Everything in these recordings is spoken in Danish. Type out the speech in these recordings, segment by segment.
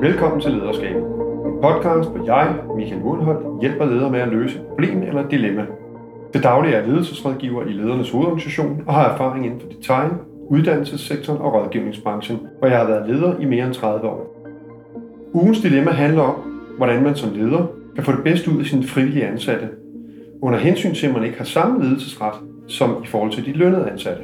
Velkommen til Lederskabet. En podcast, hvor jeg, Michael Urenholdt, hjælper ledere med at løse et problem eller et dilemma. Til daglig er ledelsesrådgiver i ledernes hovedorganisation og har erfaring inden for design, uddannelsessektoren og rådgivningsbranchen, hvor jeg har været leder i mere end 30 år. Ugens dilemma handler om, hvordan man som leder kan få det bedste ud af sine frivillige ansatte, under hensyn til, at man ikke har samme ledelsesret som i forhold til de lønnede ansatte.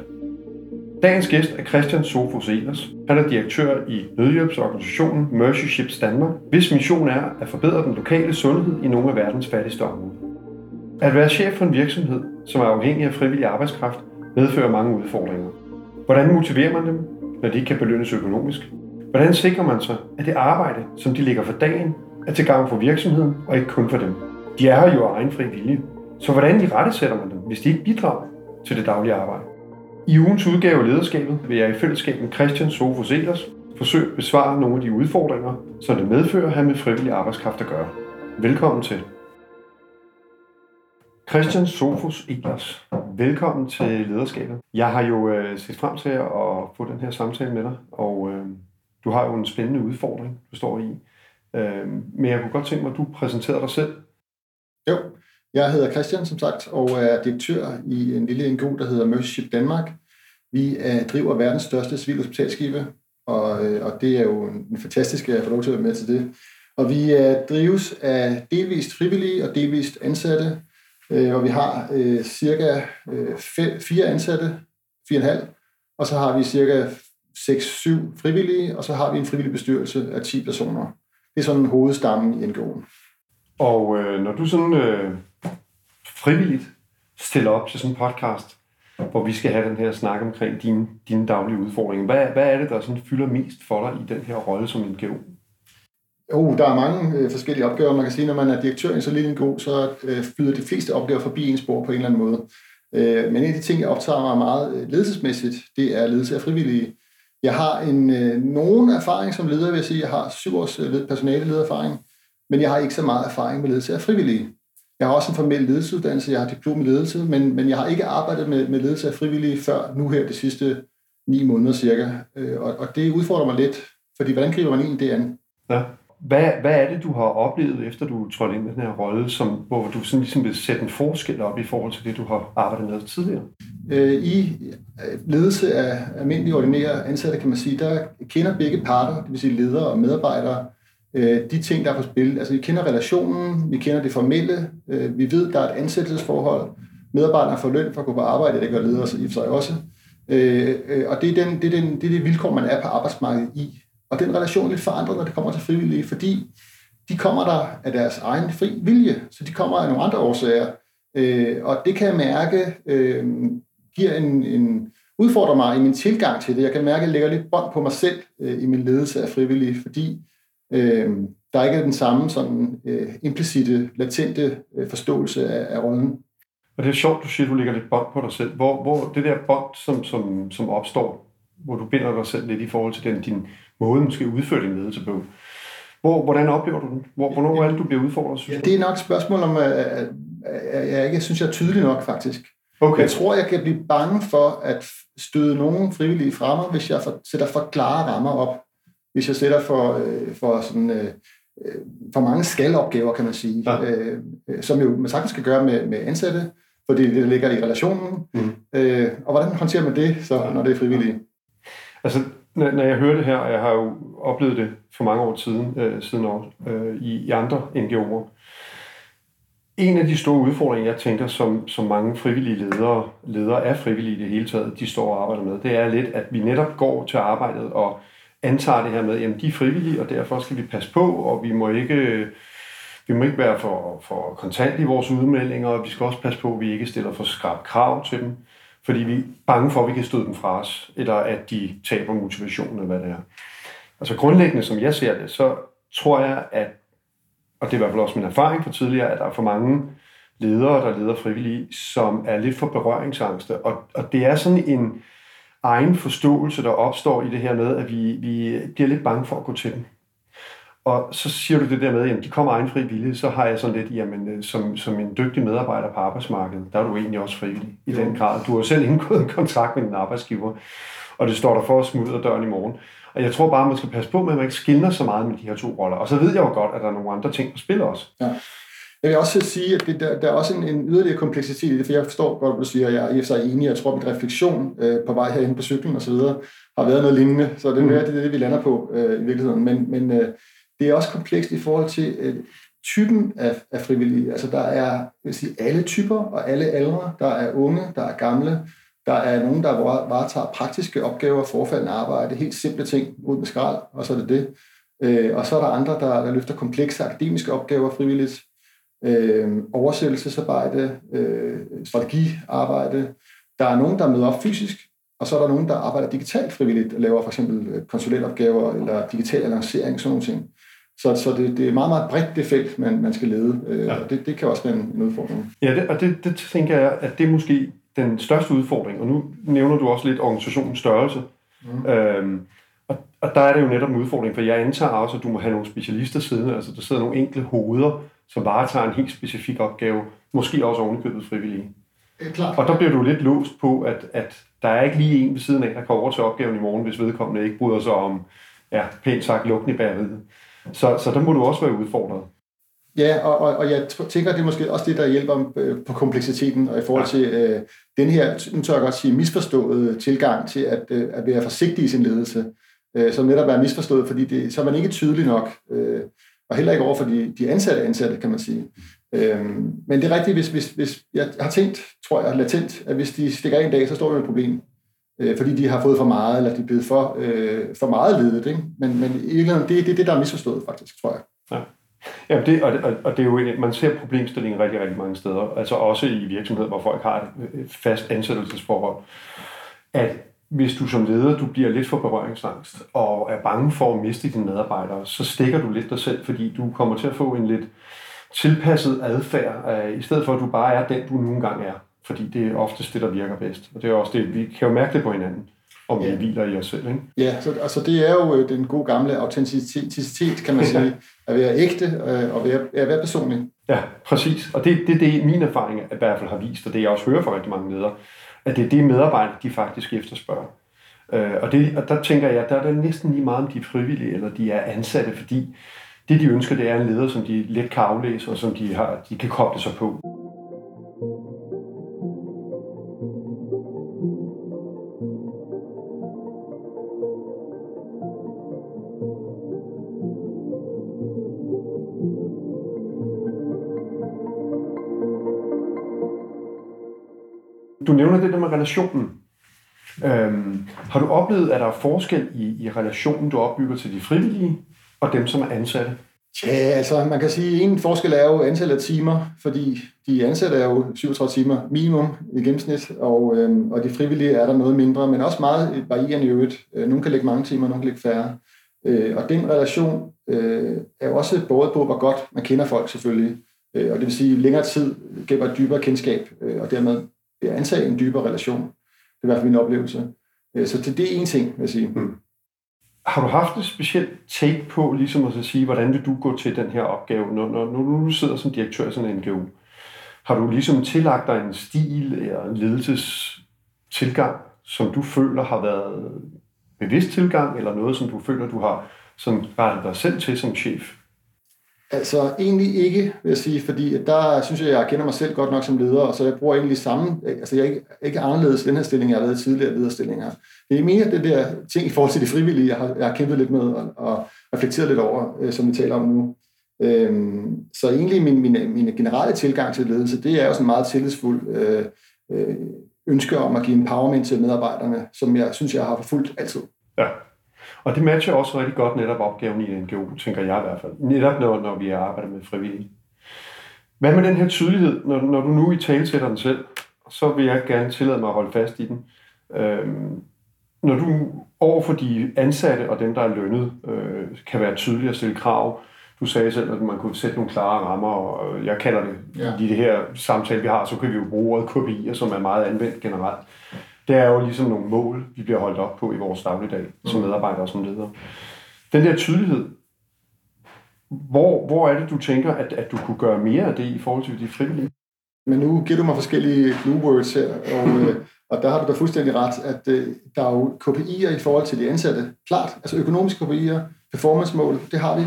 Dagens gæst er Christian Sofus Elers. Han er direktør i nødhjælpsorganisationen Mercy Ships Danmark, hvis mission er at forbedre den lokale sundhed i nogle af verdens fattigste områder. At være chef for en virksomhed, som er afhængig af frivillig arbejdskraft, medfører mange udfordringer. Hvordan motiverer man dem, når de ikke kan belønnes økonomisk? Hvordan sikrer man sig, at det arbejde, som de lægger for dagen, er til gavn for virksomheden og ikke kun for dem? De er her jo af egen fri vilje. Så hvordan i rette sætter man dem, hvis de ikke bidrager til det daglige arbejde? I ugens udgave af Lederskabet vil jeg i fællesskab med Christian Sofus Elers forsøge at besvare nogle af de udfordringer, som det medfører at have med frivillig arbejdskraft at gøre. Velkommen til. Christian Sofus Elers, velkommen til Lederskabet. Jeg har jo øh, set frem til at få den her samtale med dig, og øh, du har jo en spændende udfordring, du står i. Øh, men jeg kunne godt tænke mig, at du præsenterer dig selv. Jo, jeg hedder Christian, som sagt, og er direktør i en lille NGO, der hedder Mercy Ship Danmark. Vi er, driver verdens største civile hospitalskibe, og, øh, og det er jo en, fantastisk at få lov til at være med til det. Og vi er, drives af delvist frivillige og delvist ansatte, øh, og vi har øh, cirka øh, fem, fire ansatte, fire og en halv, og så har vi cirka 6-7 frivillige, og så har vi en frivillig bestyrelse af 10 personer. Det er sådan hovedstammen i NGO'en. Og øh, når du sådan øh, frivilligt stiller op til sådan en podcast, hvor vi skal have den her snak omkring dine, dine daglige udfordringer, hvad, hvad er det, der sådan fylder mest for dig i den her rolle som NGO? Jo, der er mange øh, forskellige opgaver. Man kan sige, når man er direktør i en så lille NGO, så øh, flyder de fleste opgaver forbi ens bord på en eller anden måde. Øh, men en af de ting, jeg optager mig meget øh, ledelsesmæssigt, det er ledelse af frivillige. Jeg har en øh, nogen erfaring som leder, vil jeg sige. Jeg har syv års øh, personale ledererfaring, men jeg har ikke så meget erfaring med ledelse af frivillige. Jeg har også en formel ledelsesuddannelse, jeg har diplom i ledelse, men, men jeg har ikke arbejdet med, med ledelse af frivillige før nu her de sidste ni måneder cirka. Øh, og, og det udfordrer mig lidt, fordi hvordan griber man ind det an? Ja. Hvad, hvad er det, du har oplevet, efter du trådte ind i den her rolle, som, hvor du sådan ligesom vil sætte en forskel op i forhold til det, du har arbejdet med tidligere? Øh, I ledelse af almindelige ordinære ansatte, kan man sige, der kender begge parter, det vil sige ledere og medarbejdere, øh, de ting, der er på spil. Altså, vi kender relationen, vi kender det formelle, øh, vi ved, der er et ansættelsesforhold, medarbejderne får løn for at gå på arbejde, det gør ledere i sig også. Øh, øh, og det er, den, det, er den, det er det vilkår, man er på arbejdsmarkedet i. Og den relation er lidt forandret, når det kommer til frivillige, fordi de kommer der af deres egen fri vilje, så de kommer af nogle andre årsager. Øh, og det kan jeg mærke øh, giver en, en udfordrer mig i min tilgang til det. Jeg kan mærke, at jeg lægger lidt bånd på mig selv øh, i min ledelse af frivillige, fordi øh, der ikke er den samme sådan øh, implicite, latente øh, forståelse af, af rollen. Og det er sjovt, du siger, at du lægger lidt bånd på dig selv. Hvor, hvor det der bånd, som, som, som opstår, hvor du binder dig selv lidt i forhold til den, din måde, måske udføre din ledelse på. Hvor, hvordan oplever du den? Hvor, hvornår er det, du bliver udfordret? Synes ja, det er nok et spørgsmål om, at jeg ikke synes, jeg er tydelig nok, faktisk. Okay. Jeg tror, jeg kan blive bange for at støde nogen frivillige fra mig, hvis jeg for, sætter for klare rammer op hvis jeg sætter for, øh, for, sådan, øh, øh, for mange skalopgaver, kan man sige, ja. øh, som jo man sagtens skal gøre med, med ansatte, fordi det ligger i relationen. Mm. Øh, og hvordan håndterer man det, så, når det er frivilligt? Altså, når jeg hører det her, og jeg har jo oplevet det for mange år siden, øh, siden år, øh, i, i andre NGO'er, en af de store udfordringer, jeg tænker, som, som mange frivillige ledere, ledere af frivillige i det hele taget, de står og arbejder med, det er lidt, at vi netop går til arbejdet og antager det her med, at de er frivillige, og derfor skal vi passe på, og vi må ikke, vi må ikke være for, for kontant i vores udmeldinger, og vi skal også passe på, at vi ikke stiller for skrab krav til dem, fordi vi er bange for, at vi kan støde dem fra os, eller at de taber motivationen, eller hvad det er. Altså grundlæggende, som jeg ser det, så tror jeg, at, og det er i hvert fald også min erfaring fra tidligere, at der er for mange ledere, der leder frivillige, som er lidt for berøringsangste, og, og det er sådan en, egen forståelse, der opstår i det her med, at vi, vi bliver lidt bange for at gå til dem. Og så siger du det der med, at de kommer egen fri vilje, så har jeg sådan lidt, jamen øh, som, som en dygtig medarbejder på arbejdsmarkedet, der er du egentlig også frivillig i jo. den grad. Du har selv indgået en kontrakt med din arbejdsgiver. og det står der for at smide ud af døren i morgen. Og jeg tror bare, man skal passe på med, at man ikke skiller så meget med de her to roller. Og så ved jeg jo godt, at der er nogle andre ting, der spiller også. Ja. Jeg vil også sige, at det, der, der er også en, en yderligere kompleksitet i det, for jeg forstår godt, hvad du siger, jeg er i sig enig, jeg tror, at mit refleksion øh, på vej herhen på cyklen og så videre, har været noget lignende, så det er, mm. det, er det, vi lander på øh, i virkeligheden. Men, men øh, det er også komplekst i forhold til øh, typen af, af frivillige. Altså der er vil sige, alle typer og alle aldre. Der er unge, der er gamle, der er nogen, der varetager praktiske opgaver, forfaldende arbejde, helt simple ting ud med skrald, og så er det det. Øh, og så er der andre, der, der løfter komplekse akademiske opgaver frivilligt øh, oversættelsesarbejde, øh, strategiarbejde. Der er nogen, der møder op fysisk, og så er der nogen, der arbejder digitalt frivilligt, og laver for eksempel øh, konsulentopgaver eller digital lancering, sådan nogle ting. Så, så det, det er meget, meget bredt det felt, man, man skal lede, øh, ja. og det, det kan også være en, en udfordring. Ja, det, og det, det tænker jeg, at det er måske den største udfordring, og nu nævner du også lidt organisationens størrelse. Mm. Øhm, og, og der er det jo netop en udfordring, for jeg antager også, at du må have nogle specialister siddende, altså der sidder nogle enkle hoveder, som varetager en helt specifik opgave, måske også ovenikøbet frivillige. Klart. Og der bliver du lidt låst på, at, at der er ikke lige en ved siden af, der kommer over til opgaven i morgen, hvis vedkommende ikke bryder sig om, ja, pænt sagt, lugten i bageriet. Så, så der må du også være udfordret. Ja, og, og, og jeg tænker, det er måske også det, der hjælper øh, på kompleksiteten, og i forhold til øh, den her, nu tør jeg godt sige, misforståede tilgang til at, øh, at være forsigtig i sin ledelse, øh, som netop er misforstået, fordi det, så er man ikke tydelig nok. Øh, og heller ikke over for de, de ansatte ansatte, kan man sige. Øhm, men det er rigtigt, hvis, hvis, hvis jeg har tænkt, tror jeg, latent, at hvis de stikker af en dag, så står vi med et problem. Øh, fordi de har fået for meget, eller de er blevet for, øh, for meget ledet. Ikke? Men, men i virkeligheden, det er det, det, der er misforstået, faktisk, tror jeg. Ja. Ja, det, og, og, og det er jo, man ser problemstillingen rigtig, rigtig mange steder. Altså også i virksomheder, hvor folk har et øh, fast ansættelsesforhold. At hvis du som leder du bliver lidt for berøringsangst og er bange for at miste dine medarbejdere, så stikker du lidt dig selv, fordi du kommer til at få en lidt tilpasset adfærd, øh, i stedet for at du bare er den, du nogle gange er. Fordi det er oftest det, der virker bedst. Og det er også det, vi kan jo mærke det på hinanden, om ja. vi hviler i os selv. Ikke? Ja, så altså, det er jo øh, den gode gamle autenticitet, kan man sige. at være ægte øh, og være, at være personlig. Ja, præcis. Og det, det, det er min erfaring i hvert fald har vist, og det jeg også hører fra rigtig mange ledere, at det er det medarbejdere, de faktisk efterspørger. Øh, og, det, og der tænker jeg, der er det næsten lige meget om de er frivillige, eller de er ansatte, fordi det, de ønsker, det er en leder, som de let kan aflæse, og som de, har, de kan koble sig på. Nævner det der med relationen. Øhm, har du oplevet, at der er forskel i, i relationen, du opbygger til de frivillige, og dem, som er ansatte? Ja, altså man kan sige, at en forskel er jo antallet af timer, fordi de ansatte er jo 37 timer minimum i gennemsnit, og, øhm, og de frivillige er der noget mindre, men også meget varierende i øvrigt. Øh, nogle kan lægge mange timer, nogle kan lægge færre. Øh, og den relation øh, er jo også både på, hvor godt man kender folk selvfølgelig, øh, og det vil sige, længere tid giver et dybere kendskab, øh, og dermed vil antage en dybere relation. Det er i hvert fald min oplevelse. Øh, så det, det er en ting, vil jeg sige. Mm. Har du haft et specielt take på, ligesom at sige, hvordan vil du gå til den her opgave, når, når, når du sidder som direktør i sådan en NGO? Har du ligesom tillagt dig en stil eller en ledelsestilgang, som du føler har været bevidst tilgang, eller noget, som du føler, du har sådan rettet dig selv til som chef? Altså egentlig ikke, vil jeg sige, fordi der synes jeg, jeg kender mig selv godt nok som leder, og så jeg bruger egentlig samme, altså jeg er ikke, ikke anderledes den her stilling, jeg har været i tidligere lederstillinger. Det er mere det der ting i forhold til det frivillige, jeg har, jeg har kæmpet lidt med og, og reflekteret lidt over, øh, som vi taler om nu. Øhm, så egentlig min, min, min generelle tilgang til ledelse, det er jo sådan meget tillidsfuld øh, øh, ønske om at give empowerment til medarbejderne, som jeg synes, jeg har forfulgt altid. Ja. Og det matcher også rigtig godt netop opgaven i NGO, tænker jeg i hvert fald. Netop når, når vi arbejder med frivillige. Hvad med den her tydelighed, når, når du nu i tale sætter den selv, så vil jeg gerne tillade mig at holde fast i den. Øhm, når du over for de ansatte og dem, der er lønnet, øh, kan være tydelig at stille krav, du sagde selv, at man kunne sætte nogle klare rammer, og jeg kalder det, ja. i det her samtale, vi har, så kan vi jo bruge ordet KPI'er, som er meget anvendt generelt det er jo ligesom nogle mål, vi bliver holdt op på i vores dagligdag, som mm. medarbejdere og som ledere. Den der tydelighed, hvor, hvor er det, du tænker, at, at du kunne gøre mere af det i forhold til de frivillige? Men nu giver du mig forskellige clue words her, og, øh, Og der har du da fuldstændig ret, at øh, der er jo KPI'er i forhold til de ansatte. Klart, altså økonomiske KPI'er, performance-mål, det har vi.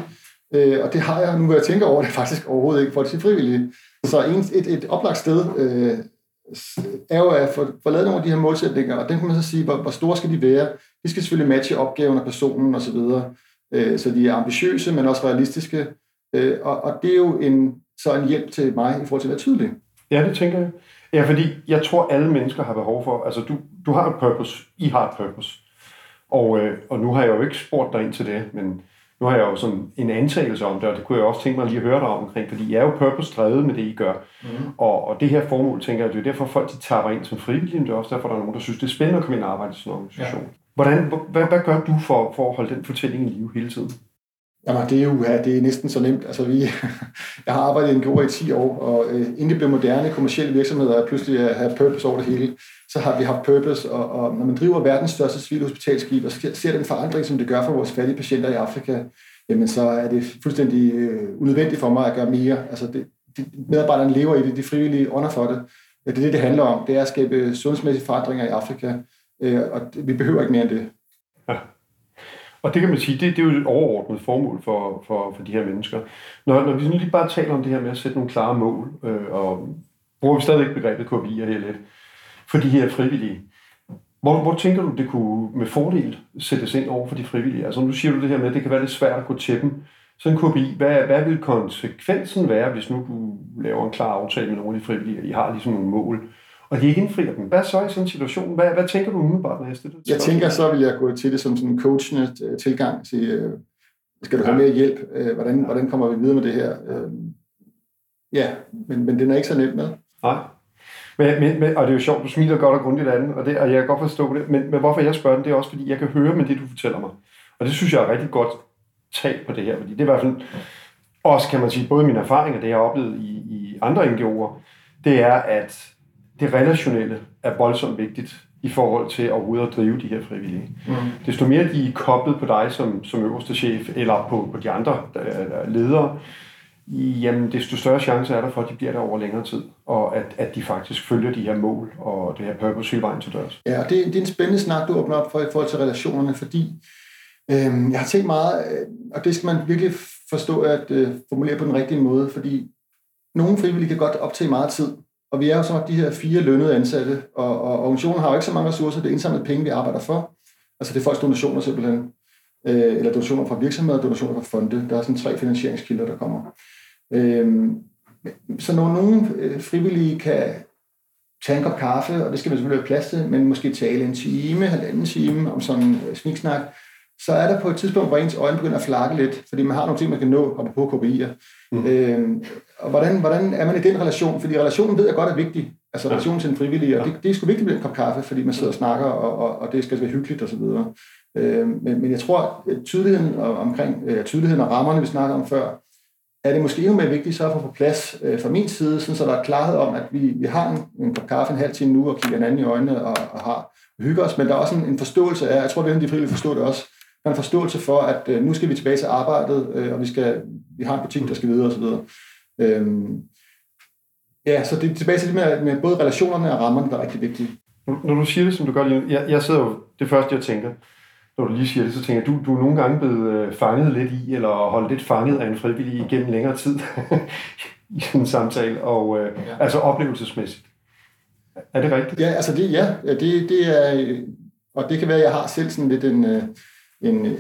Øh, og det har jeg, nu hvor jeg tænker over det, faktisk overhovedet ikke for de frivillige. Så en, et, et oplagt sted øh, er jo at få, få lavet nogle af de her målsætninger, og den kan man så sige, hvor, hvor store skal de være? De skal selvfølgelig matche opgaven og personen osv., så, øh, så de er ambitiøse, men også realistiske. Øh, og, og det er jo en, så en hjælp til mig i forhold til at være tydelig. Ja, det tænker jeg. Ja, fordi jeg tror, alle mennesker har behov for, altså du, du har et purpose, I har et purpose. Og, øh, og nu har jeg jo ikke spurgt dig ind til det, men nu har jeg jo sådan en antagelse om det, og det kunne jeg også tænke mig lige at høre dig om omkring, fordi I er jo purpose-drevet med det, I gør. Mm. Og, og det her formål, tænker jeg, det er derfor folk de tager ind som frivillige, men det er også derfor, der er nogen, der synes, det er spændende at komme ind og arbejde i sådan en organisation. Ja. Hvordan, hvad, hvad gør du for, for at holde den fortælling i live hele tiden? Jamen, det er jo ja, det er næsten så nemt. Altså, vi, jeg har arbejdet i en NGO i 10 år, og øh, inden det blev moderne kommersielle virksomheder, pludselig at have purpose over det hele, så har vi haft purpose, og, og når man driver verdens største civilhospitalskib, og ser den forandring, som det gør for vores fattige patienter i Afrika, jamen så er det fuldstændig øh, unødvendigt for mig at gøre mere. Altså, det, de, medarbejderne lever i det, de frivillige under for det. Ja, det er det, det handler om. Det er at skabe sundhedsmæssige forandringer i Afrika, øh, og vi behøver ikke mere end det. Ja. Og det kan man sige, det, det er jo et overordnet formål for, for, for de her mennesker. Når, når vi sådan lige bare taler om det her med at sætte nogle klare mål, øh, og bruger vi stadigvæk begrebet KPI'er her lidt, for de her frivillige, hvor, hvor tænker du, det kunne med fordel sættes ind over for de frivillige? Altså nu siger du det her med, at det kan være lidt svært at gå til dem. Så en KPI, hvad, hvad vil konsekvensen være, hvis nu du laver en klar aftale med nogle af de frivillige, og I har ligesom nogle mål, og de ikke indfrier dem. Hvad så i sådan en situation? Hvad, hvad tænker du umiddelbart, når jeg tænker, så vil jeg gå til det som sådan en coachende øh, tilgang til, øh, skal du have mere hjælp? Øh, hvordan, hvordan kommer vi videre med det her? Ja, men, men den er ikke så nem med. Nej. Men, men, men, og det er jo sjovt, du smiler godt og grundigt af den, og, det, og jeg kan godt forstå det, men, men hvorfor jeg spørger den, det er også, fordi jeg kan høre med det, du fortæller mig. Og det synes jeg er rigtig godt tag på det her, fordi det er i hvert fald også, kan man sige, både mine erfaringer, det jeg har oplevet i, i andre NGO'er, det er, at det relationelle er voldsomt vigtigt i forhold til overhovedet at drive de her frivillige. Mm. Desto mere de er koblet på dig som, som øverste chef, eller på, på de andre der, ledere, jamen desto større chance er der for, at de bliver der over længere tid, og at, at de faktisk følger de her mål og det her purpose hele vejen til dørs. Ja, og det, det er en spændende snak, du åbner op for i forhold til relationerne, fordi øh, jeg har tænkt meget, øh, og det skal man virkelig forstå at øh, formulere på den rigtige måde, fordi nogle frivillige kan godt optage meget tid, og vi er jo så de her fire lønnede ansatte, og, og organisationen har jo ikke så mange ressourcer, det er indsamlet penge, vi arbejder for. Altså det er folks donationer simpelthen, øh, eller donationer fra virksomheder, donationer fra fonde. Der er sådan tre finansieringskilder, der kommer. Øh, så når nogle øh, frivillige kan tage en kop kaffe, og det skal man selvfølgelig have plads til, men måske tale en time, halvanden time om sådan en øh, sniksnak, så er der på et tidspunkt, hvor ens øjne begynder at flakke lidt, fordi man har nogle ting, man kan nå, og på KPI'er. Mm. Øh, og hvordan, hvordan er man i den relation? Fordi relationen ved jeg godt er vigtig, altså relationen til den frivillige, og det, det er sgu vigtigt med en kop kaffe, fordi man sidder og snakker, og, og, og det skal være hyggeligt osv. Øh, men, men jeg tror, at tydeligheden omkring, øh, tydeligheden og rammerne, vi snakker om før, er det måske endnu mere vigtigt så at få på plads øh, fra min side, sådan så der er klarhed om, at vi, vi har en, en kop kaffe en halv time nu, og kigger hinanden i øjnene og, og har hygger os, men der er også en, en forståelse af, jeg tror, at de frivillige forstår det også, der er en forståelse for, at øh, nu skal vi tilbage til arbejdet, øh, og vi, skal, vi har en butik, der skal videre osv. Øhm, ja, så det er tilbage til det med, med både relationerne og rammerne, der er rigtig vigtige. Når du siger det, som du gør lige jeg, jeg sidder jo, det første jeg tænker, når du lige siger det, så tænker jeg, du, du er nogle gange blevet øh, fanget lidt i, eller holdt lidt fanget af en frivillig igennem længere tid i sådan en samtale, og øh, ja. altså oplevelsesmæssigt. Er det rigtigt? Ja, altså det, ja, det, det er, og det kan være, at jeg har selv sådan lidt en, øh, en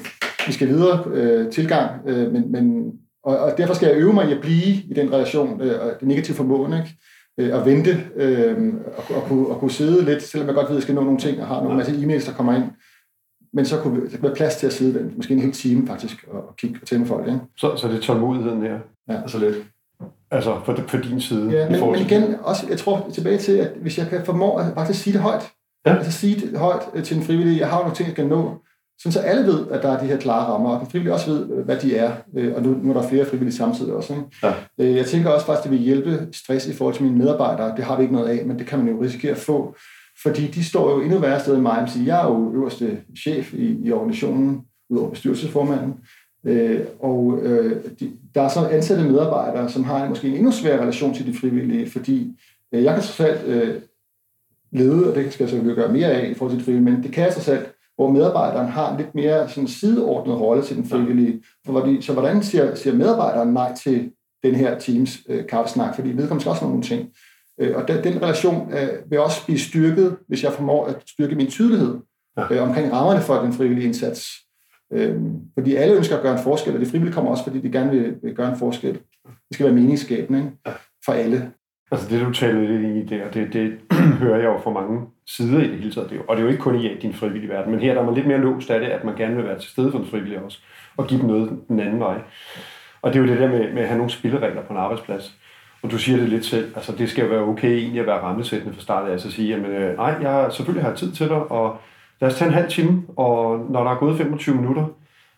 vi skal videre øh, tilgang, øh, men, men og, og derfor skal jeg øve mig i at blive i den relation, øh, og det negative formåen, ikke? Øh, at vente øh, og, og, kunne, og kunne sidde lidt, selvom jeg godt ved, at jeg skal nå nogle ting, og har nogle masse e-mails, der kommer ind. Men så kunne der være plads til at sidde den, måske en hel time faktisk, og, og kigge og tænde folk. Ikke? Så, så det er tålmodigheden her? Ja, altså lidt. Altså for, for din side? Ja, men, men igen, også, jeg tror tilbage til, at hvis jeg kan formå at faktisk sige det højt, ja. altså sige det højt øh, til en frivillig, jeg har nogle ting, jeg skal nå, sådan så alle ved, at der er de her klare rammer, og den frivillige også ved, hvad de er. Øh, og nu, nu er der flere frivillige samtidig også. Ikke? Ja. Øh, jeg tænker også faktisk, at det vil hjælpe stress i forhold til mine medarbejdere. Det har vi ikke noget af, men det kan man jo risikere at få. Fordi de står jo endnu værre sted end mig. Jeg er jo øverste chef i, i organisationen, udover bestyrelsesformanden. Øh, og øh, de, der er så ansatte medarbejdere, som har måske en endnu sværere relation til de frivillige, fordi øh, jeg kan så alt øh, lede, og det skal jeg selvfølgelig gøre mere af i forhold til det frivillige, men det kan sig selv, hvor medarbejderen har en lidt mere sådan sideordnet rolle til den frivillige. For, fordi, så hvordan siger, siger medarbejderen nej til den her teams øh, kaffesnak? Fordi vedkommende skal også nogle ting. Øh, og den, den relation øh, vil også blive styrket, hvis jeg formår at styrke min tydelighed ja. øh, omkring rammerne for den frivillige indsats. Øh, fordi alle ønsker at gøre en forskel, og det frivillige kommer også, fordi de gerne vil, vil gøre en forskel. Det skal være meningsskabende ikke? for alle. Altså det, du taler lidt i der, det, det hører jeg jo fra mange sider i det hele taget. Det er jo, og det er jo ikke kun i din frivillige verden, men her der er man lidt mere låst af det, at man gerne vil være til stede for den frivillige også, og give dem noget den anden vej. Og det er jo det der med, med at have nogle spilleregler på en arbejdsplads. Og du siger det lidt selv, altså det skal jo være okay egentlig at være rammesættende fra start af, altså at sige, jamen øh, nej, jeg selvfølgelig har tid til dig, og lad os tage en halv time, og når der er gået 25 minutter,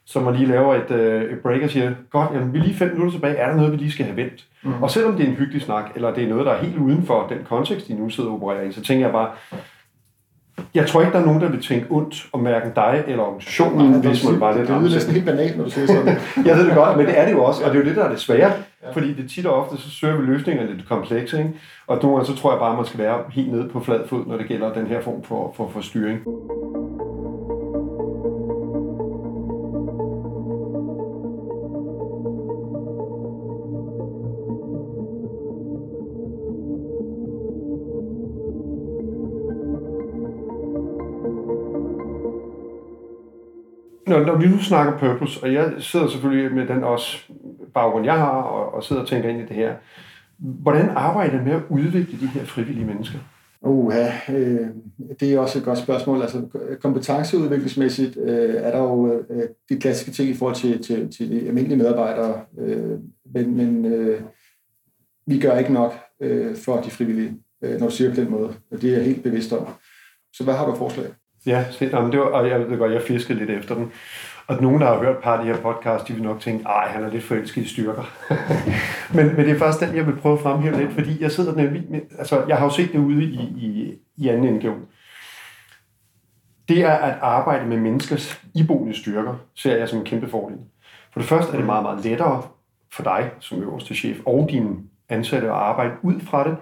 så man lige laver et, øh, et break og siger, godt, jamen, vi er lige fem minutter tilbage, er der noget, vi lige skal have vendt? Mm. Og selvom det er en hyggelig snak, eller det er noget, der er helt uden for den kontekst, de nu sidder og opererer i, så tænker jeg bare, jeg tror ikke, der er nogen, der vil tænke ondt om hverken dig eller organisationen, Nej, hvis man bare det. Det er næsten helt banalt, når du siger sådan. jeg ved det godt, men det er det jo også, og det er jo det, der er det svære. Ja. Fordi det tit og ofte, så søger vi løsninger lidt komplekse, ikke? og nogle gange, så tror jeg bare, man skal være helt nede på flad fod, når det gælder den her form for, for, for styring. Når, når vi nu snakker purpose, og jeg sidder selvfølgelig med den også baggrund, jeg har, og, og sidder og tænker ind i det her, hvordan arbejder I med at udvikle de her frivillige mennesker? Uh, ja, øh, det er også et godt spørgsmål. Altså, kompetenceudviklingsmæssigt øh, er der jo øh, de klassiske ting i forhold til, til, til de almindelige medarbejdere, øh, men, men øh, vi gør ikke nok øh, for de frivillige, øh, når du siger på den måde. Det er jeg helt bevidst om. Så hvad har du forslag? Ja, det, det var, og jeg ved godt, jeg fiskede lidt efter den. Og nogen, der har hørt et par af de her podcast, de vil nok tænke, ej, han er lidt forelsket i styrker. men, men det er faktisk den, jeg vil prøve at fremhæve lidt, fordi jeg sidder nemlig, med, altså jeg har jo set det ude i, i, i anden NGO. Det er at arbejde med menneskers iboende styrker, ser jeg som en kæmpe fordel. For det første er det meget, meget lettere for dig som øverste chef og dine ansatte at arbejde ud fra det,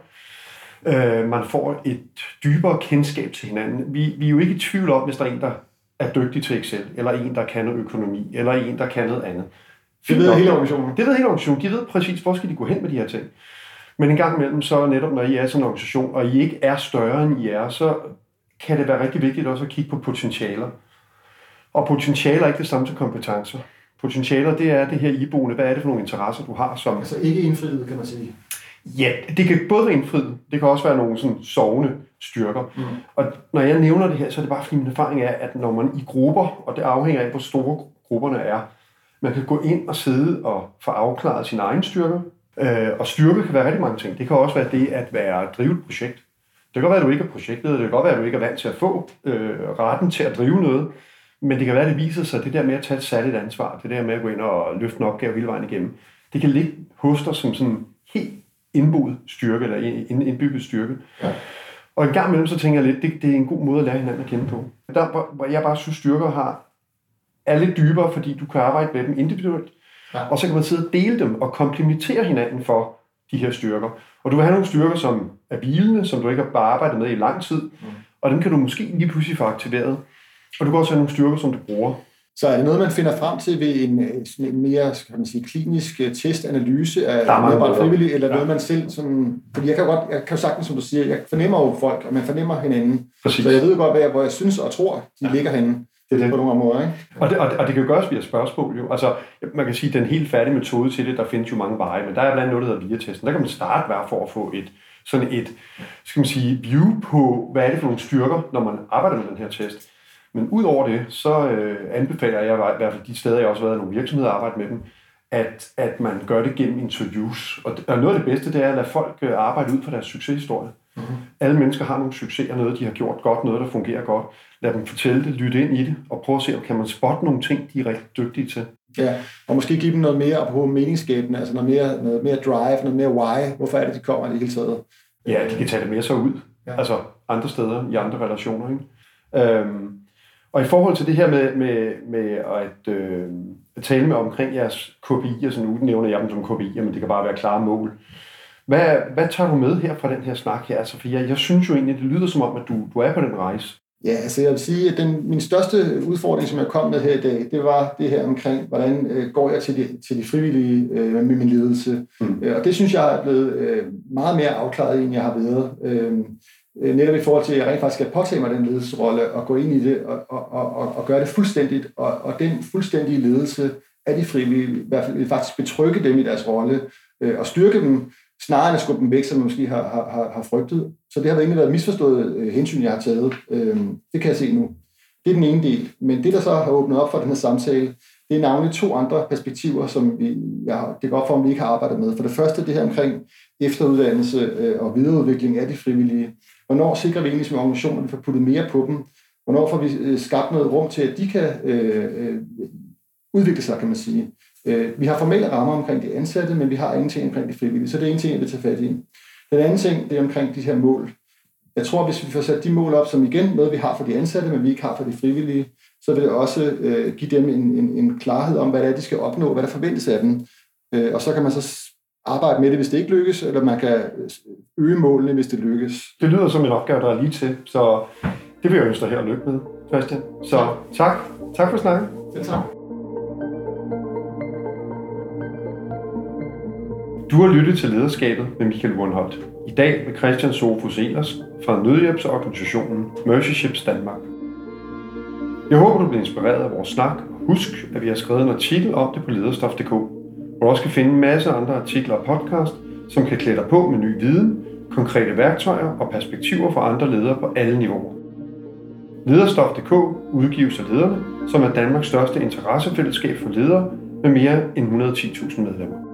Øh, man får et dybere kendskab til hinanden. Vi, vi er jo ikke i tvivl om, hvis der er en, der er dygtig til Excel, eller en, der kan noget økonomi, eller en, der kan noget andet. Det ved hele organisationen. Det ved hele organisationen. De ved præcis, hvor skal de gå hen med de her ting. Men en gang imellem, så netop når I er sådan en organisation, og I ikke er større end I er, så kan det være rigtig vigtigt også at kigge på potentialer. Og potentialer er ikke det samme som kompetencer. Potentialer, det er det her iboende. Hvad er det for nogle interesser, du har? Som... Altså ikke indfriet, kan man sige. Ja, det kan både være indfriet, det kan også være nogle sådan sovende styrker. Mm. Og når jeg nævner det her, så er det bare fordi min erfaring er, at når man i grupper, og det afhænger af, hvor store grupperne er, man kan gå ind og sidde og få afklaret sine egne styrker. Øh, og styrke kan være rigtig mange ting. Det kan også være det at være at drive et projekt. Det kan godt være, at du ikke er projektet, det kan godt være, at du ikke er vant til at få øh, retten til at drive noget, men det kan være, at det viser sig, at det der med at tage et særligt ansvar, det der med at gå ind og løfte en opgave hele vejen igennem, det kan ligge hos dig som sådan helt indboet styrke, eller indbygget styrke. Ja. Og en gang imellem, så tænker jeg lidt, det, det er en god måde at lære hinanden at kende på. Der, hvor jeg bare synes, styrker har, er lidt dybere, fordi du kan arbejde med dem individuelt, ja. og så kan man sidde og dele dem og komplementere hinanden for de her styrker. Og du vil have nogle styrker, som er hvilende, som du ikke har bare arbejdet med i lang tid, mm. og dem kan du måske lige pludselig få aktiveret. Og du kan også have nogle styrker, som du bruger så er det noget, man finder frem til ved en, øh, sådan en mere skal man sige, klinisk øh, testanalyse af medarbejder frivillige, eller ja. noget, man selv sådan... Fordi jeg kan godt, jeg kan jo sagtens, som du siger, jeg fornemmer jo folk, og man fornemmer hinanden. Præcis. Så jeg ved godt, hvor jeg, hvor jeg synes og tror, de ja. ligger henne. Det er det. På nogle områder, ikke? Og det, og, det, og det kan jo gøres via spørgsmål. Jo. Altså, man kan sige, at den helt færdige metode til det, der findes jo mange veje, men der er blandt andet noget, der hedder via-testen. Der kan man starte hver for at få et, sådan et, skal man sige, view på, hvad er det for nogle styrker, når man arbejder med den her test. Men ud over det, så øh, anbefaler jeg i hvert fald de steder, jeg også har været i nogle virksomheder arbejde med dem, at, at man gør det gennem interviews. Og, og noget af det bedste, det er at lade folk øh, arbejde ud fra deres succeshistorie. Mm-hmm. Alle mennesker har nogle succeser, noget de har gjort godt, noget der fungerer godt. Lad dem fortælle det, lytte ind i det, og prøve at se, om kan man spotte nogle ting, de er rigtig dygtige til. Ja, og måske give dem noget mere på meningsskabende, altså noget mere, noget mere drive, noget mere why. Hvorfor er det, de kommer i det hele taget? Ja, de kan tage det med sig ud. Ja. Altså andre steder, i andre relationer. Ikke? Øhm, og i forhold til det her med, med, med at, øh, at tale med omkring jeres KPI'er, så nu nævner jeg dem som KPI'er, men det kan bare være klare mål. Hvad, hvad tager du med her fra den her snak her? Altså, for jeg, jeg synes jo egentlig, det lyder som om, at du, du er på den rejse. Ja, altså jeg vil sige, at den, min største udfordring, som jeg kom med her i dag, det var det her omkring, hvordan øh, går jeg til de, til de frivillige øh, med min ledelse. Mm. Øh, og det synes jeg er blevet øh, meget mere afklaret, end jeg har været. Øh, Øh, netop i forhold til, at jeg rent faktisk skal påtage mig den ledelsesrolle og gå ind i det og, og, og, og gøre det fuldstændigt. Og, og den fuldstændige ledelse af de frivillige, i hvert fald vil faktisk betrygge dem i deres rolle øh, og styrke dem, snarere end at skubbe dem væk, som man måske har, har, har frygtet. Så det har egentlig været misforstået øh, hensyn, jeg har taget. Øh, det kan jeg se nu. Det er den ene del. Men det, der så har åbnet op for den her samtale, det er navnlig to andre perspektiver, som vi, jeg, det går op for, om vi ikke har arbejdet med. For det første, det her omkring efteruddannelse øh, og videreudvikling af de frivillige. Hvornår sikrer vi egentlig som organisation, at vi får puttet mere på dem? Hvornår får vi øh, skabt noget rum til, at de kan øh, øh udvikle sig, kan man sige? Vi har formelle rammer omkring de ansatte, men vi har ingenting omkring de frivillige, så det er en ting, jeg vil tage fat i. Den anden ting, det er omkring de her mål. Jeg tror, hvis vi får sat de mål op, som igen noget, vi har for de ansatte, men vi ikke har for de frivillige, så vil det også øh, give dem en, en, en klarhed om, hvad det er, de skal opnå, hvad der forventes af dem. Øh, og så kan man så arbejde med det, hvis det ikke lykkes, eller man kan øge målene, hvis det lykkes. Det lyder som en opgave, der er lige til, så det vil jeg ønske dig her lykke med, Christian. Så tak. Tak for snakken. Ja, tak. Du har lyttet til Lederskabet med Michael Wundholt. I dag med Christian Sofus Elers fra nødhjælpsorganisationen Mercy Ships Danmark. Jeg håber, du bliver inspireret af vores snak, husk, at vi har skrevet en artikel om det på lederstof.dk, hvor du også kan finde en masse andre artikler og podcast, som kan klæde dig på med ny viden, konkrete værktøjer og perspektiver fra andre ledere på alle niveauer. Lederstof.dk udgives af lederne, som er Danmarks største interessefællesskab for ledere med mere end 110.000 medlemmer.